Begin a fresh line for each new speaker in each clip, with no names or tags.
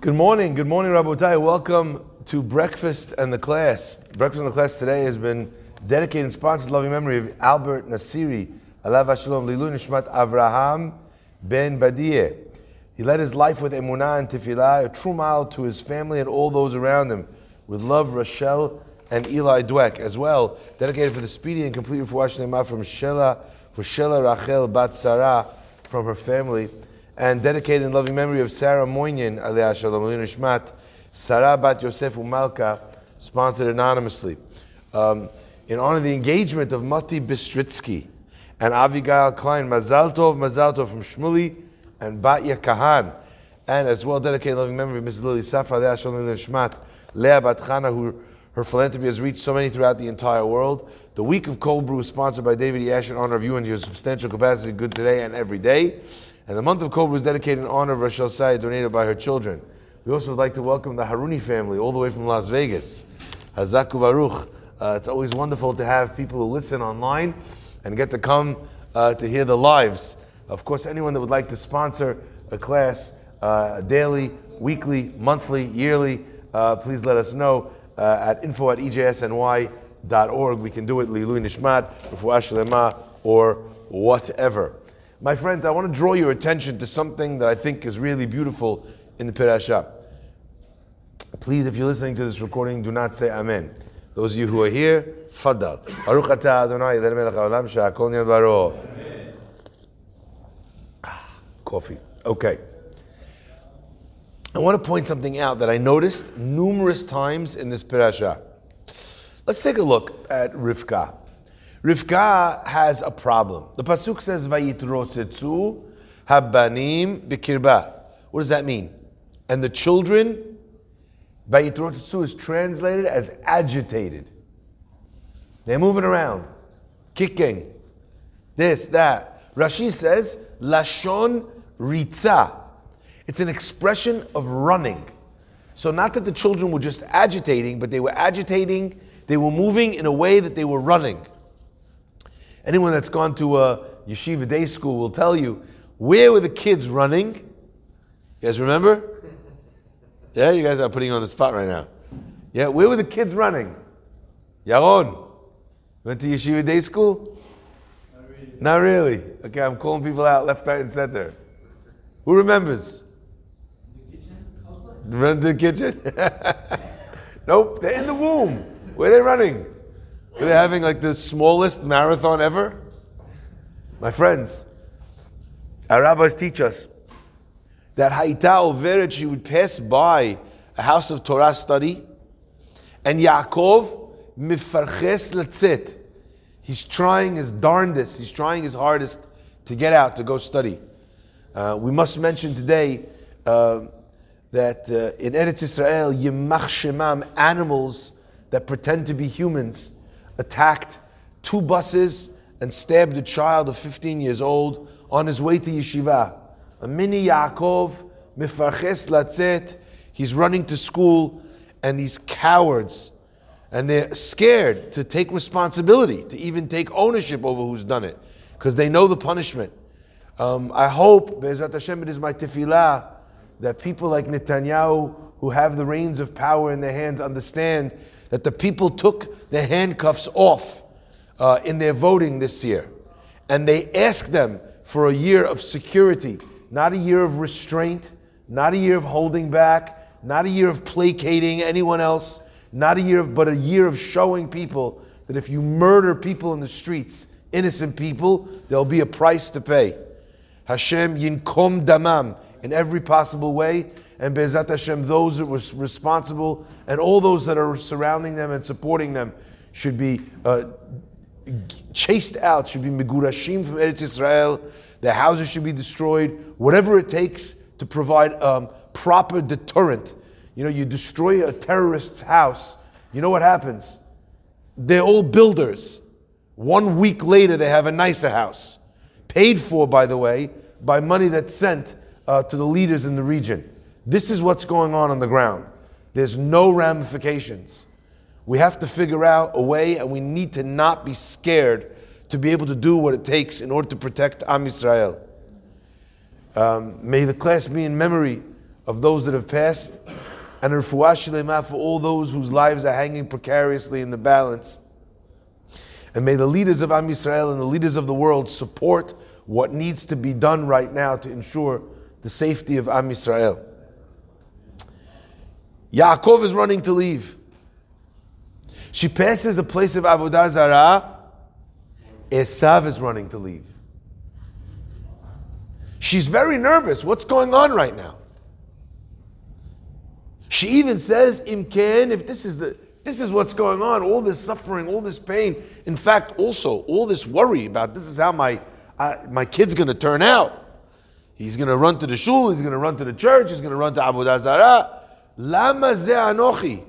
Good morning, good morning, Rabotai. Welcome to breakfast and the class. Breakfast and the class today has been dedicated and sponsored loving memory of Albert Nasiri, Alav Shalom, Lilu Nishmat Avraham Ben Badie. He led his life with emunah and tefillah, a true model to his family and all those around him. With love, Rochelle and Eli Dweck as well, dedicated for the speedy and complete refuah from Shela, for Shela Rachel Bat Sarah from her family, and dedicated in loving memory of Sarah Moynihan, Aliyah Shalom Shmat, Sarah Bat Yosef Umalka, sponsored anonymously. Um, in honor of the engagement of Mati Bistritsky and Avigail Klein, Mazal Tov, Mazal Tov from Shmuli and Batya Kahan, and as well dedicated in loving memory of Mrs. Lily Safra, Aliyah Shalom Nishmat, Leah Bat Chana, who her philanthropy has reached so many throughout the entire world. The week of cold brew is sponsored by David Yash in honor of you and your substantial capacity, good today and every day. And the month of brew is dedicated in honor of Rachel Sai, donated by her children. We also would like to welcome the Haruni family all the way from Las Vegas. Hazaku Baruch. Uh, it's always wonderful to have people who listen online and get to come uh, to hear the lives. Of course, anyone that would like to sponsor a class uh, daily, weekly, monthly, yearly, uh, please let us know uh, at info at ejsny.org. We can do it, Lilu Nishmat, or whatever. My friends, I want to draw your attention to something that I think is really beautiful in the Parasha. Please, if you're listening to this recording, do not say Amen. Those of you who are here, Faddal. Baruch atah Adonai, baro. Ah, Coffee. Okay. I want to point something out that I noticed numerous times in this parasha. Let's take a look at Rivka. Rivka has a problem. The pasuk says "Vayitrosetzu habanim bikirba." What does that mean? And the children, Vayitrosetzu is translated as agitated. They're moving around, kicking, this, that. Rashi says lashon ritza. It's an expression of running. So, not that the children were just agitating, but they were agitating, they were moving in a way that they were running. Anyone that's gone to a yeshiva day school will tell you where were the kids running? You guys remember? Yeah, you guys are putting on the spot right now. Yeah, where were the kids running? Yaron. Went to yeshiva day school? Not really. Not really. Okay, I'm calling people out left, right, and center. Who remembers? Run to the kitchen? nope, they're in the womb. Where are they running? Are they having like the smallest marathon ever? My friends, our rabbis teach us that Haita Overet, she would pass by a house of Torah study, and Yaakov mifarches letzet. He's trying his darndest, he's trying his hardest to get out to go study. Uh, we must mention today uh, that uh, in Eretz Israel, Yemach Shemam, animals that pretend to be humans, attacked two buses and stabbed a child of 15 years old on his way to yeshiva. A mini Yaakov, mifarches latzet, he's running to school, and these cowards, and they're scared to take responsibility, to even take ownership over who's done it, because they know the punishment. Um, I hope, Be'ezrat Hashem, it is my tefillah that people like Netanyahu, who have the reins of power in their hands, understand that the people took the handcuffs off uh, in their voting this year. And they asked them for a year of security, not a year of restraint, not a year of holding back, not a year of placating anyone else, not a year of, but a year of showing people that if you murder people in the streets, innocent people, there'll be a price to pay. Hashem yinkom damam in every possible way. And Be'ezrat Hashem, those that were responsible and all those that are surrounding them and supporting them should be uh, chased out, should be Megurashim from Eretz Israel. Their houses should be destroyed, whatever it takes to provide um, proper deterrent. You know, you destroy a terrorist's house, you know what happens? They're all builders. One week later, they have a nicer house. Paid for, by the way, by money that's sent uh, to the leaders in the region. This is what's going on on the ground. There's no ramifications. We have to figure out a way, and we need to not be scared to be able to do what it takes in order to protect Am Yisrael. Um, may the class be in memory of those that have passed, and refuah for all those whose lives are hanging precariously in the balance. And may the leaders of Am Yisrael and the leaders of the world support what needs to be done right now to ensure the safety of Am Yisrael. Yaakov is running to leave. She passes a place of Avodah Zarah. Esav is running to leave. She's very nervous. What's going on right now? She even says, Imkan, if this is the this is what's going on, all this suffering, all this pain. In fact, also all this worry about this is how my uh, my kid's going to turn out. He's going to run to the shul. He's going to run to the church. He's going to run to Avodah Zarah. Lama ze anochi.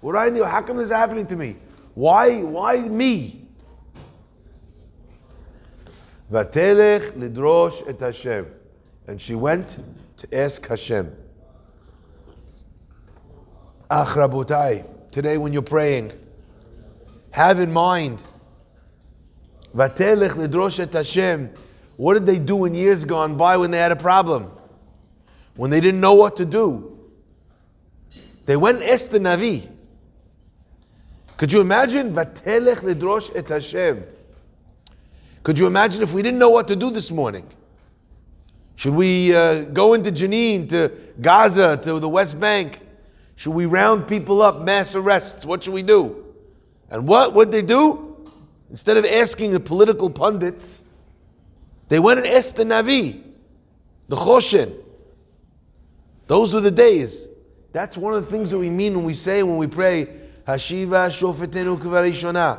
What I knew, how come this is happening to me? Why, why me? Vatelech lidrosh et Hashem. And she went to ask Hashem. Ach Rabotai, today when you're praying, have in mind, Vatelech lidrosh et Hashem. What did they do in years gone by when they had a problem? When they didn't know what to do? They went and asked the Navi. Could you imagine? Vatelech lidrosh et Hashem. Could you imagine if we didn't know what to do this morning? Should we uh, go into Jenin, to Gaza, to the West Bank? Should we round people up, mass arrests? What should we do? And what would they do? Instead of asking the political pundits, they went and asked the Navi, the Choshen. Those were the days. That's one of the things that we mean when we say, when we pray, Hashiva shofetenu kvarishona,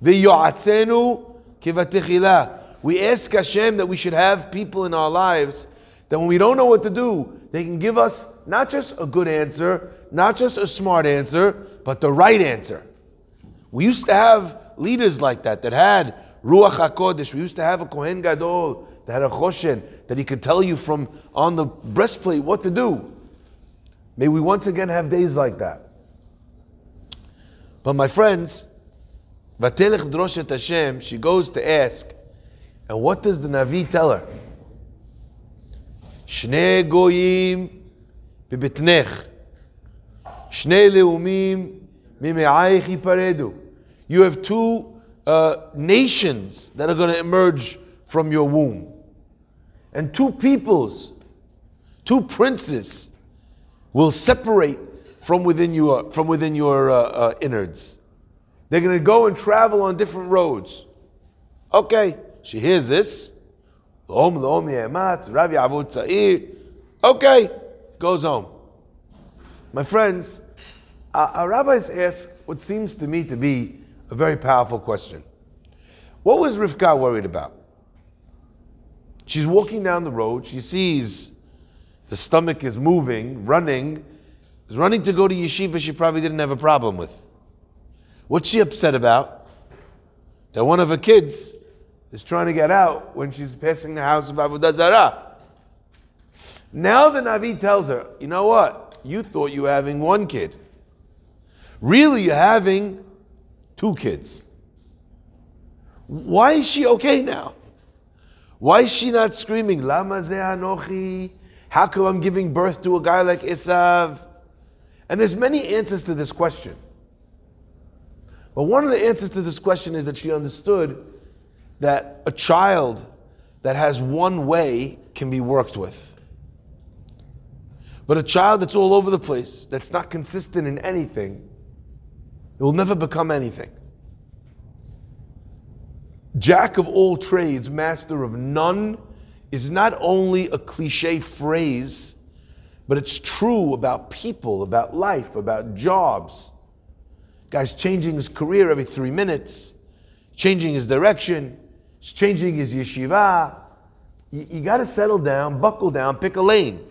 v'yo'atzenu kivatechila. We ask Hashem that we should have people in our lives that when we don't know what to do, they can give us not just a good answer, not just a smart answer, but the right answer. We used to have leaders like that that had Ruach HaKodesh. We used to have a Kohen Gadol that had a Choshen, that he could tell you from on the breastplate what to do. May we once again have days like that. But my friends, Vatelech Droshet Hashem, she goes to ask, and what does the Navi tell her? Shne goyim bibitnech. Shne leumim mime'ayich yiparedu. You have two uh, nations that are going to emerge from your womb. And two peoples, two princes will separate from within your, from within your uh, uh, innards. They're going to go and travel on different roads. Okay, she hears this. Okay, goes home. My friends, uh, our rabbis ask what seems to me to be a very powerful question. What was Rivka worried about? She's walking down the road, she sees the stomach is moving, running, is running to go to yeshiva she probably didn't have a problem with. What's she upset about? That one of her kids is trying to get out when she's passing the house of Avodah Zarah. Now the Navi tells her, you know what? You thought you were having one kid. Really, you're having two kids. Why is she okay now? Why is she not screaming, Lama anochi? How come I'm giving birth to a guy like Esav? And there's many answers to this question. But one of the answers to this question is that she understood that a child that has one way can be worked with. But a child that's all over the place, that's not consistent in anything, it will never become anything. Jack of all trades, master of none, is not only a cliche phrase, but it's true about people, about life, about jobs. Guy's changing his career every three minutes, changing his direction, he's changing his yeshiva. You, you got to settle down, buckle down, pick a lane.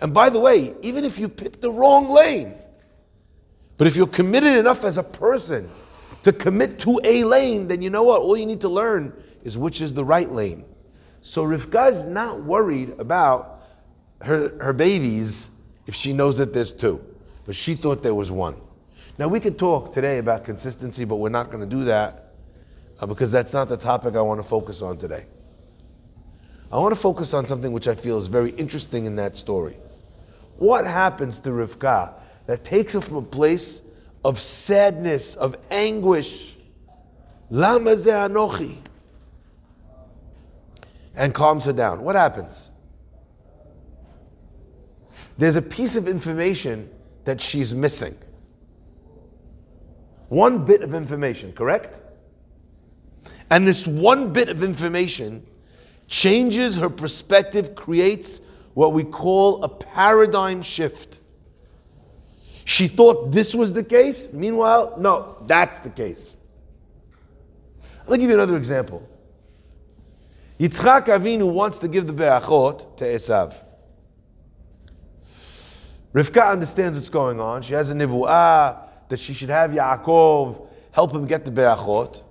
And by the way, even if you pick the wrong lane, but if you're committed enough as a person to commit to a lane, then you know what? All you need to learn is which is the right lane. So Rivka's not worried about her, her babies if she knows that there's two. But she thought there was one. Now we could talk today about consistency, but we're not going to do that uh, because that's not the topic I want to focus on today. I want to focus on something which I feel is very interesting in that story. What happens to Rivka that takes her from a place of sadness, of anguish? Lama ze anochi. And calms her down. What happens? There's a piece of information that she's missing. One bit of information, correct? And this one bit of information changes her perspective, creates what we call a paradigm shift. She thought this was the case. Meanwhile, no, that's the case. Let me give you another example. Yitzchak Avinu wants to give the berachot to Esav. Rivka understands what's going on. She has a nivu'ah that she should have Yaakov help him get the berachot.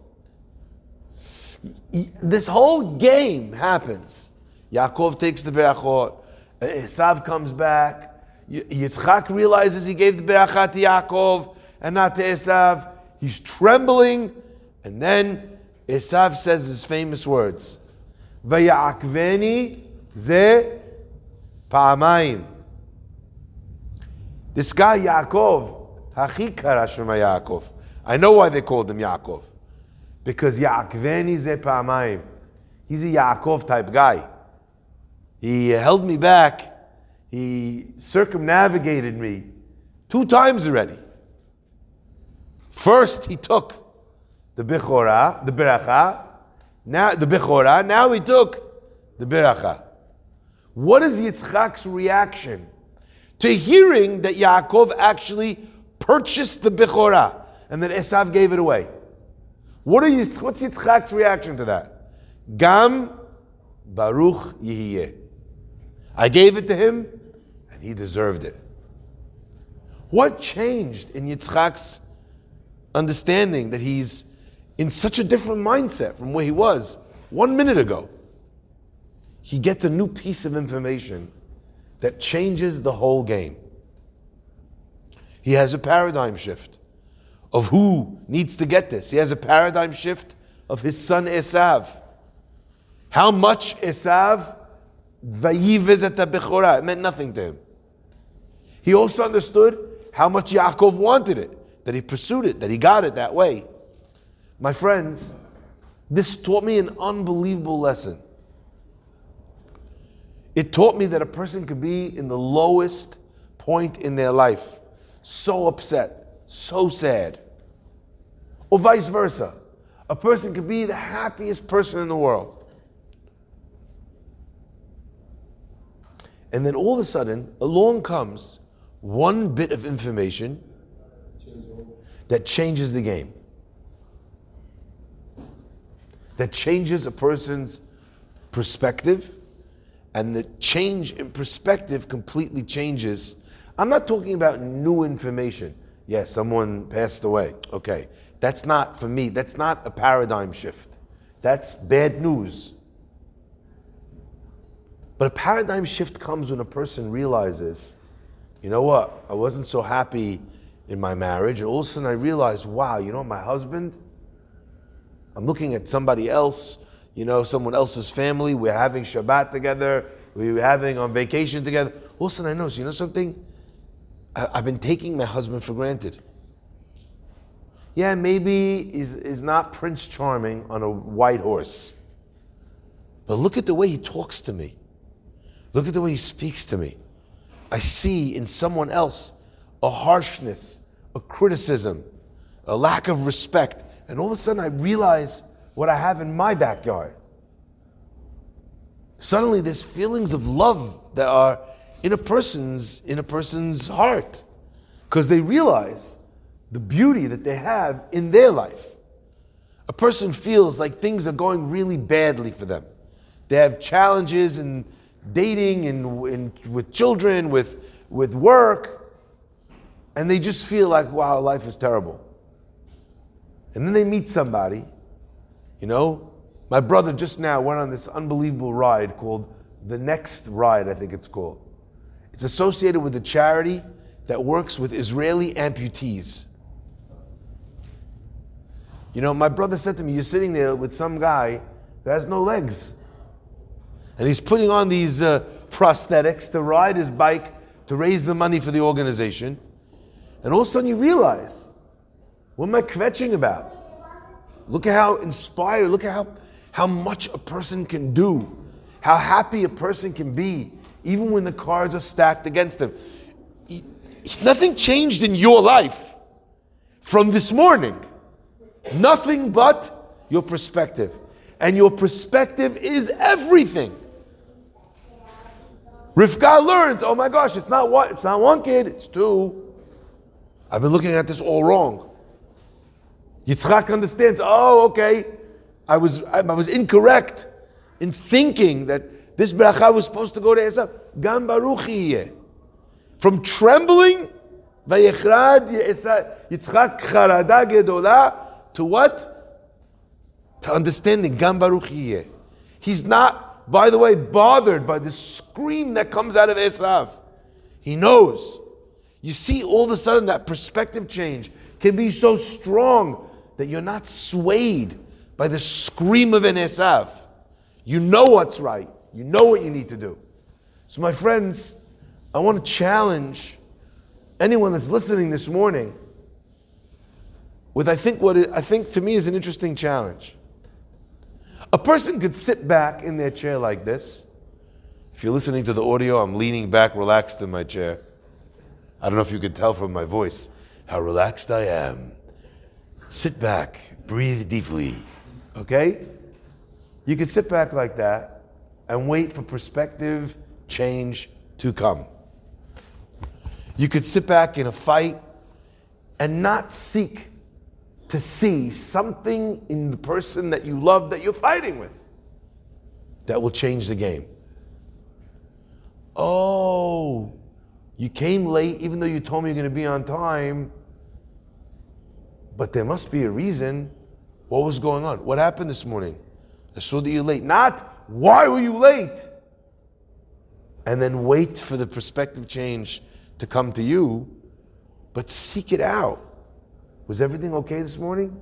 This whole game happens. Yaakov takes the berachot. Esav comes back. Yitzchak realizes he gave the berachot to Yaakov and not to Esav. He's trembling. And then Esav says his famous words. Vayakveni ze pa'amayim. This guy Yaakov, Hachi Karashma Yaakov. I know why they called him Yaakov. Because Yaakveni ze pa'amayim. He's a Yaakov type guy. He held me back. He circumnavigated me two times already. First, he took the Bichora, the Beracha, now the Bichora, now he took the Beracha. What is Yitzchak's reaction to hearing that Yaakov actually purchased the Bichora and that Esav gave it away. What are what's Yitzchak's reaction to that? Gam Baruch Yihiyeh. I gave it to him and he deserved it. What changed in Yitzchak's understanding that he's in such a different mindset from where he was one minute ago? He gets a new piece of information that changes the whole game. He has a paradigm shift of who needs to get this. He has a paradigm shift of his son Esav. How much Esav vayiviz the bechora? It meant nothing to him. He also understood how much Yaakov wanted it, that he pursued it, that he got it that way. My friends, this taught me an unbelievable lesson. It taught me that a person could be in the lowest point in their life, so upset, so sad. Or vice versa. A person could be the happiest person in the world. And then all of a sudden, along comes one bit of information that changes the game, that changes a person's perspective and the change in perspective completely changes. I'm not talking about new information. Yes, someone passed away. Okay. That's not, for me, that's not a paradigm shift. That's bad news. But a paradigm shift comes when a person realizes, you know what, I wasn't so happy in my marriage, and all of a sudden I realized, wow, you know, my husband, I'm looking at somebody else you know, someone else's family. We're having Shabbat together. We're having on vacation together. All of a sudden, I know, you know something? I, have been taking my husband for granted. Yeah, maybe he's, he's not Prince Charming on a white horse. But look at the way he talks to me. Look at the way he speaks to me. I see in someone else a harshness, a criticism, a lack of respect. And all of a sudden I realize what I have in my backyard. Suddenly there's feelings of love that are in a person's in a person's heart because they realize the beauty that they have in their life. A person feels like things are going really badly for them. They have challenges in dating and, and with children, with, with work, and they just feel like, wow, life is terrible. And then they meet somebody you know, my brother just now went on this unbelievable ride called the Next Ride, I think it's called. It's associated with a charity that works with Israeli amputees. You know, my brother said to me, You're sitting there with some guy who has no legs. And he's putting on these uh, prosthetics to ride his bike to raise the money for the organization. And all of a sudden you realize, what am I kvetching about? Look at how inspired, look at how, how much a person can do, how happy a person can be, even when the cards are stacked against them. Nothing changed in your life from this morning. Nothing but your perspective. And your perspective is everything. Rivka learns, oh my gosh, it's not one, it's not one kid, it's two. I've been looking at this all wrong. Yitzchak understands, oh, okay, I was, I, was incorrect in thinking that this bracha was supposed to go to Esav. Gam From trembling, vayechrad Yitzchak charada gedola, to what? To understanding, gam He's not by the way, bothered by the scream that comes out of Esav. He knows. You see, all of a sudden, that perspective change can be so strong that you're not swayed by the scream of an Esav. You know what's right. You know what you need to do. So, my friends, I want to challenge anyone that's listening this morning with I think what I think to me is an interesting challenge. A person could sit back in their chair like this. If you're listening to the audio, I'm leaning back, relaxed in my chair. I don't know if you could tell from my voice how relaxed I am. Sit back, breathe deeply. Okay? You could sit back like that and wait for perspective change to come. You could sit back in a fight and not seek to see something in the person that you love that you're fighting with that will change the game. Oh, you came late even though you told me you're going to be on time, but there must be a reason. What was going on? What happened this morning? I saw that you're late. Not, why were you late? And then wait for the perspective change to come to you, but seek it out. Was everything okay this morning?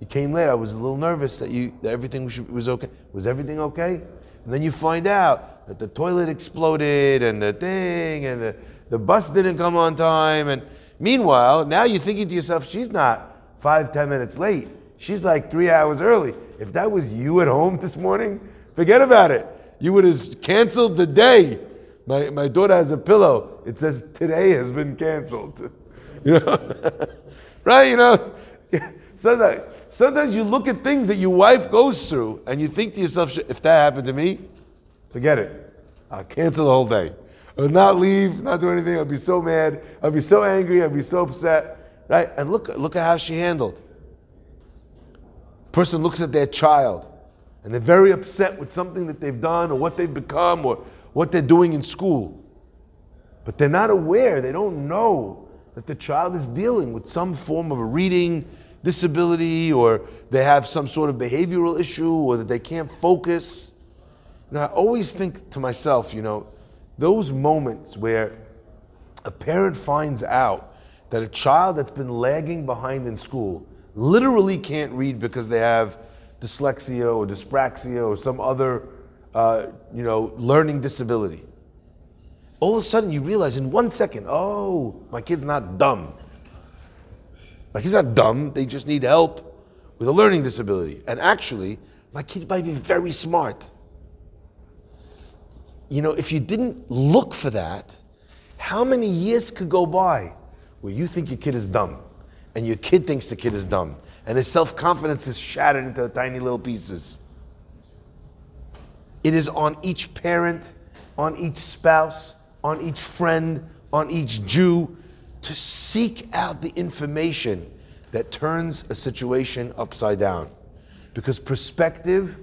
You came late. I was a little nervous that you that everything was okay. Was everything okay? And then you find out that the toilet exploded and the thing and the, the bus didn't come on time. And meanwhile, now you're thinking to yourself, she's not five, ten minutes late. She's like three hours early. If that was you at home this morning, forget about it. You would have canceled the day. My, my daughter has a pillow. It says, Today has been canceled. You know? right? You know, sometimes, sometimes you look at things that your wife goes through and you think to yourself, if that happened to me, forget it. I'll cancel the whole day. I'll not leave, not do anything. I'll be so mad. I'll be so angry. I'll be so upset. Right? And look, look at how she handled. Person looks at their child and they're very upset with something that they've done or what they've become or what they're doing in school. But they're not aware, they don't know that the child is dealing with some form of a reading disability or they have some sort of behavioral issue or that they can't focus. You know, I always think to myself, you know, those moments where a parent finds out that a child that's been lagging behind in school literally can't read because they have dyslexia or dyspraxia or some other, uh, you know, learning disability all of a sudden you realize in one second, oh, my kid's not dumb. My kid's not dumb, they just need help with a learning disability. And actually, my kid might be very smart. You know, if you didn't look for that, how many years could go by where you think your kid is dumb and your kid thinks the kid is dumb and his self confidence is shattered into tiny little pieces? It is on each parent, on each spouse, on each friend, on each Jew to seek out the information that turns a situation upside down. Because perspective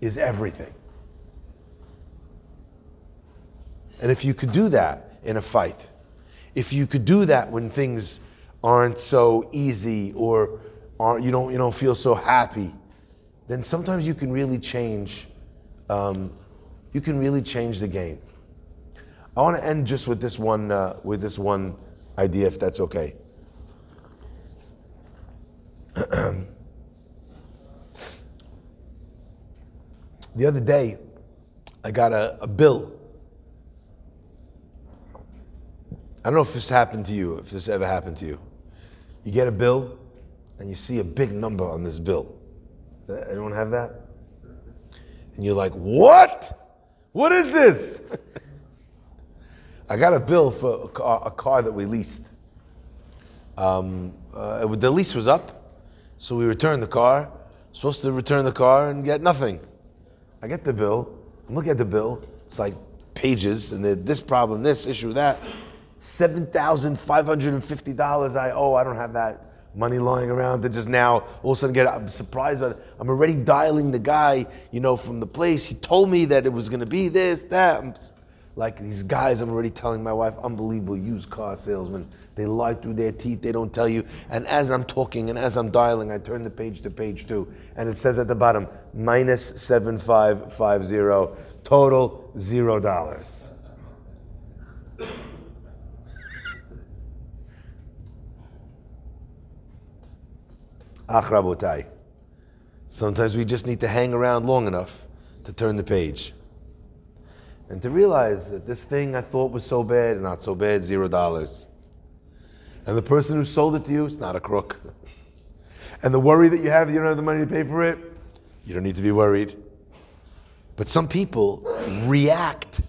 is everything. And if you could do that in a fight, if you could do that when things aren't so easy or aren't, you, don't, you don't feel so happy, then sometimes you can really change. Um, you can really change the game. I want to end just with this one uh, with this one idea, if that's okay. the other day, I got a, a bill I don't know if this happened to you, if this ever happened to you. You get a bill and you see a big number on this bill. Anyone have that? And you're like, what? What is this? I got a bill for a car, a car that we leased. Um, uh, the lease was up, so we returned the car. Supposed to return the car and get nothing. I get the bill. I'm looking at the bill. It's like pages, and this problem, this issue, that. $7,550 I owe. I don't have that money lying around to just now all of a sudden get I'm surprised by. I'm already dialing the guy, you know, from the place. He told me that it was gonna be this, that. I'm like these guys, I'm already telling my wife, unbelievable used car salesmen. They lie through their teeth, they don't tell you. And as I'm talking and as I'm dialing, I turn the page to page two, and it says at the bottom, minus 7550, total zero dollars. Ach. Sometimes we just need to hang around long enough to turn the page. And to realize that this thing I thought was so bad, not so bad, zero dollars. And the person who sold it to you is not a crook. And the worry that you have that you don't have the money to pay for it, you don't need to be worried. But some people react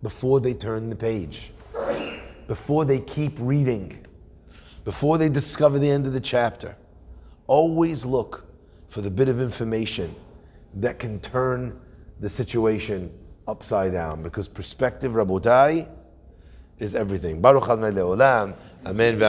before they turn the page, before they keep reading, before they discover the end of the chapter always look for the bit of information that can turn the situation upside down because perspective, Rabotai, is everything. Baruch Adonai Le'olam. Amen.